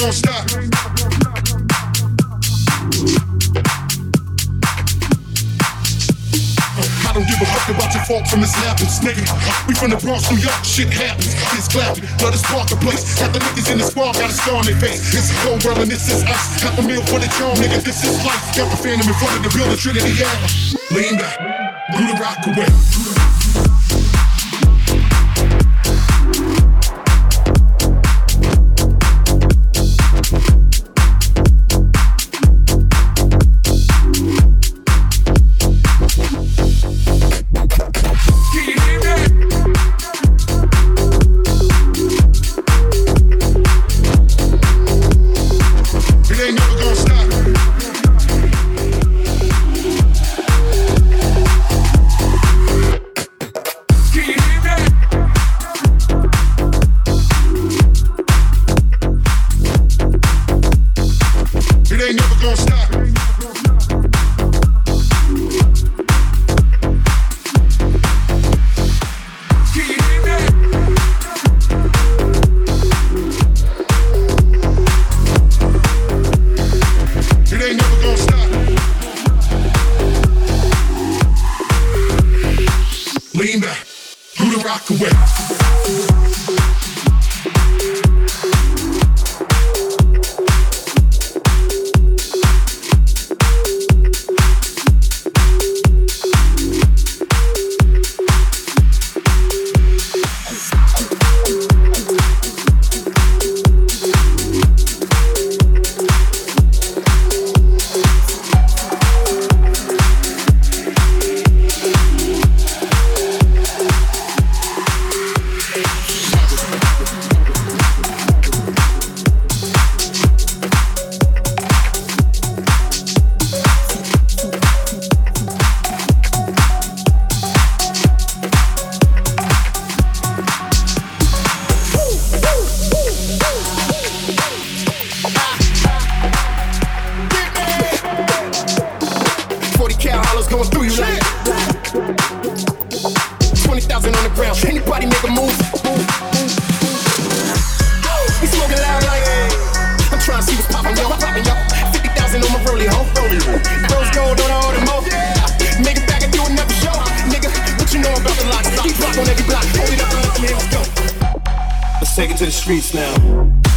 won't stop. I don't give a fuck about your fault from the happens, nigga. We from the Bronx, New York, shit happens. It's clapping, blood is park the place. Half the niggas in the squad, got a scar on their face. It's a cold world and this is us. Half a meal for the charm, nigga. This is life. Got the phantom in front of the building, Trinity Avenue. Lean back, do the rock away. on every block, up go. Let's take it to the streets now.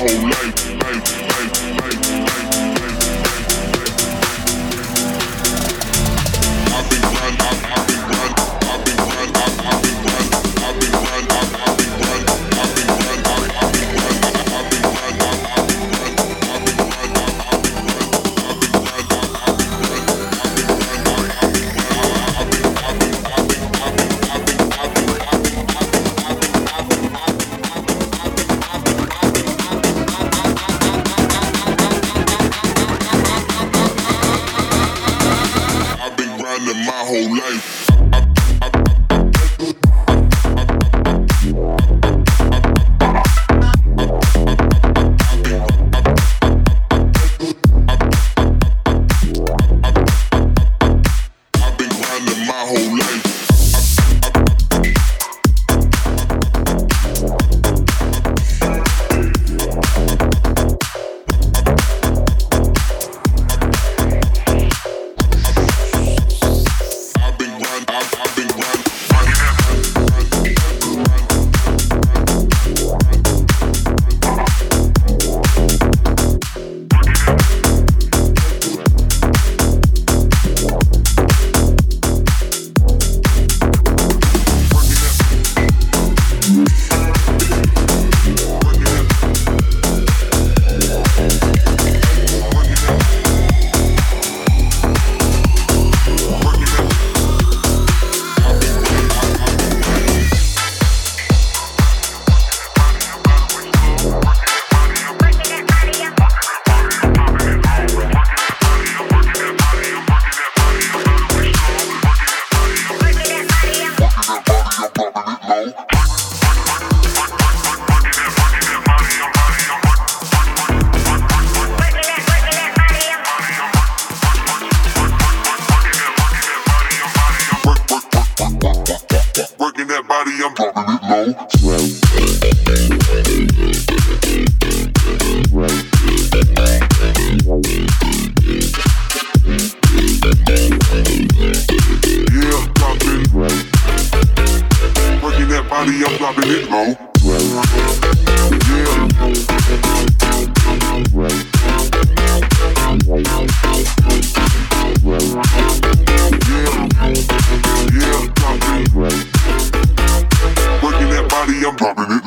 Whole life. dropping.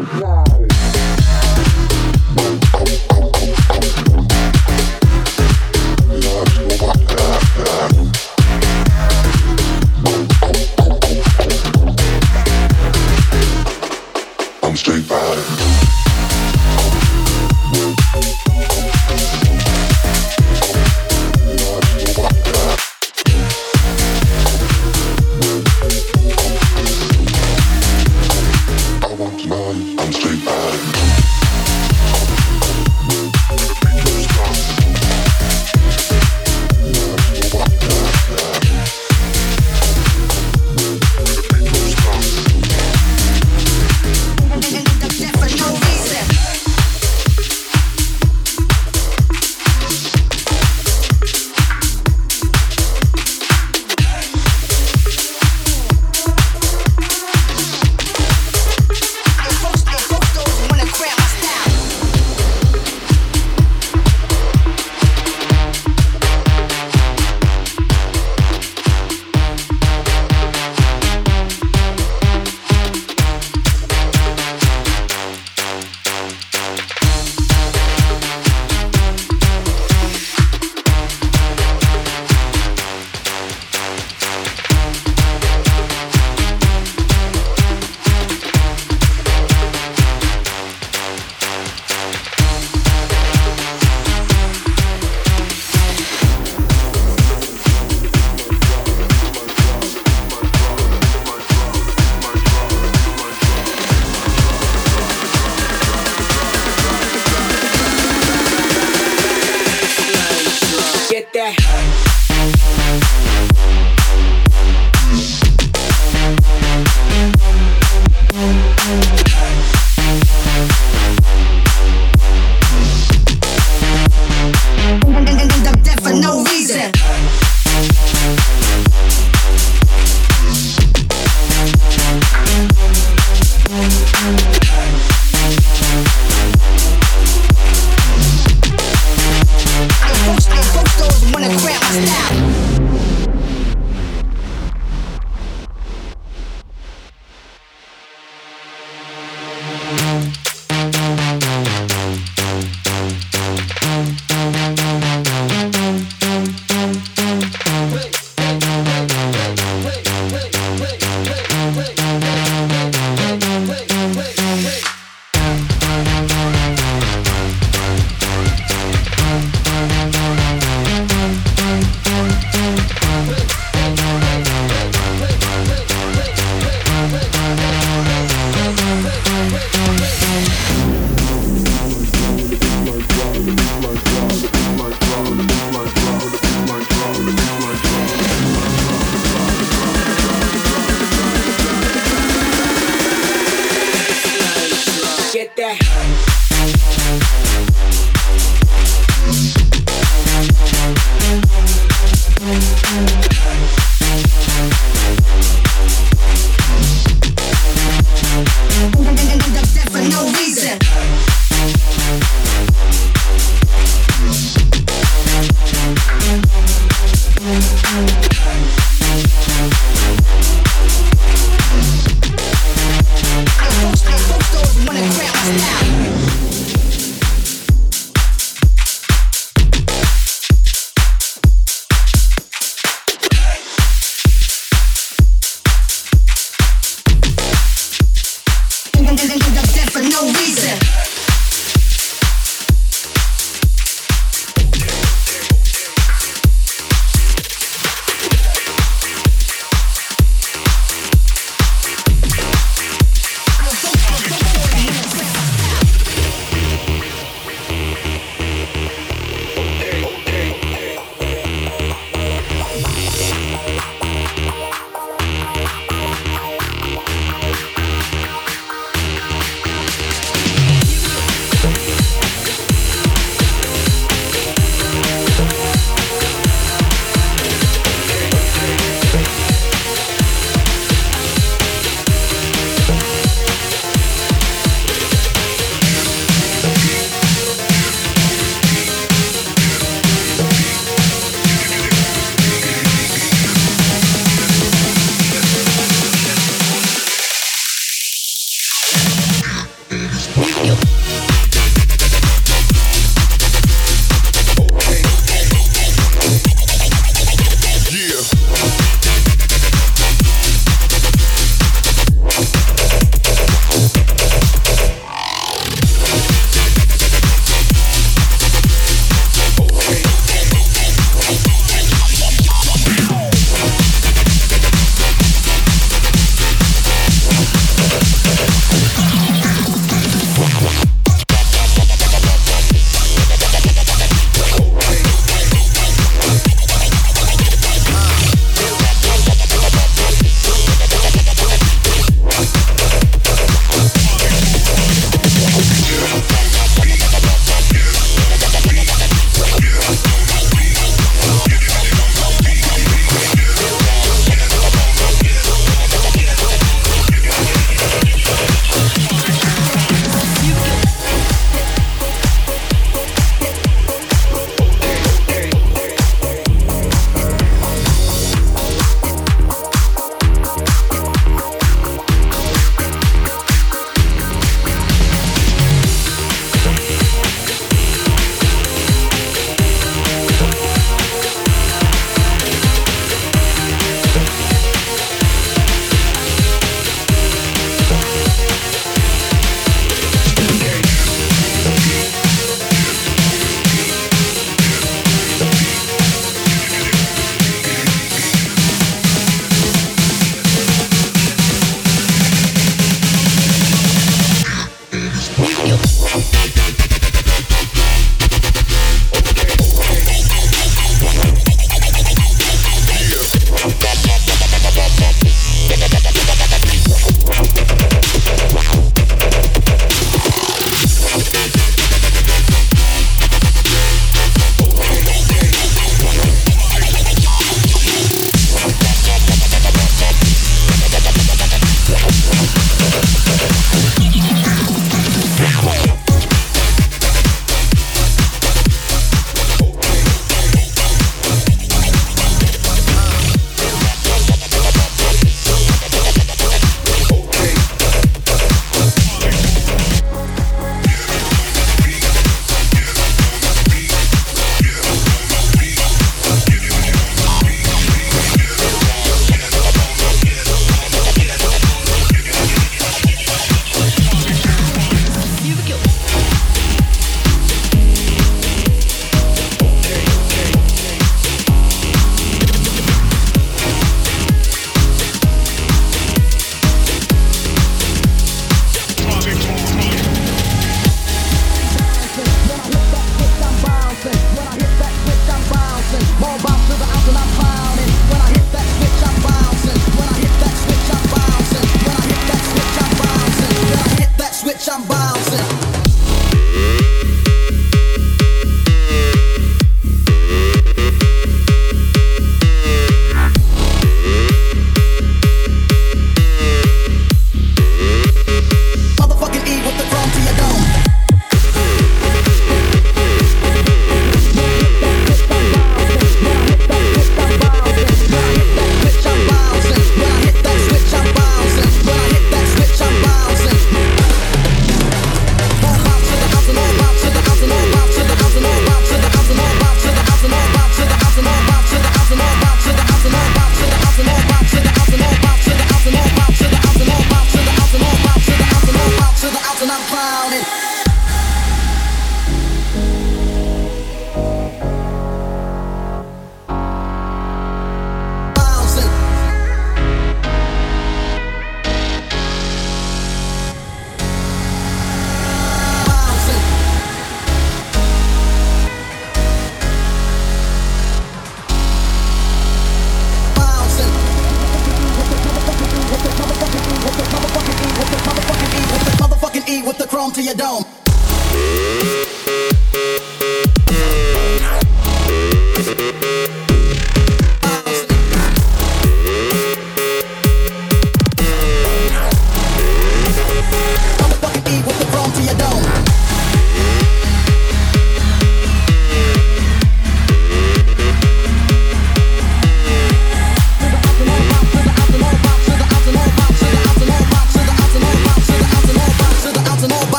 Now.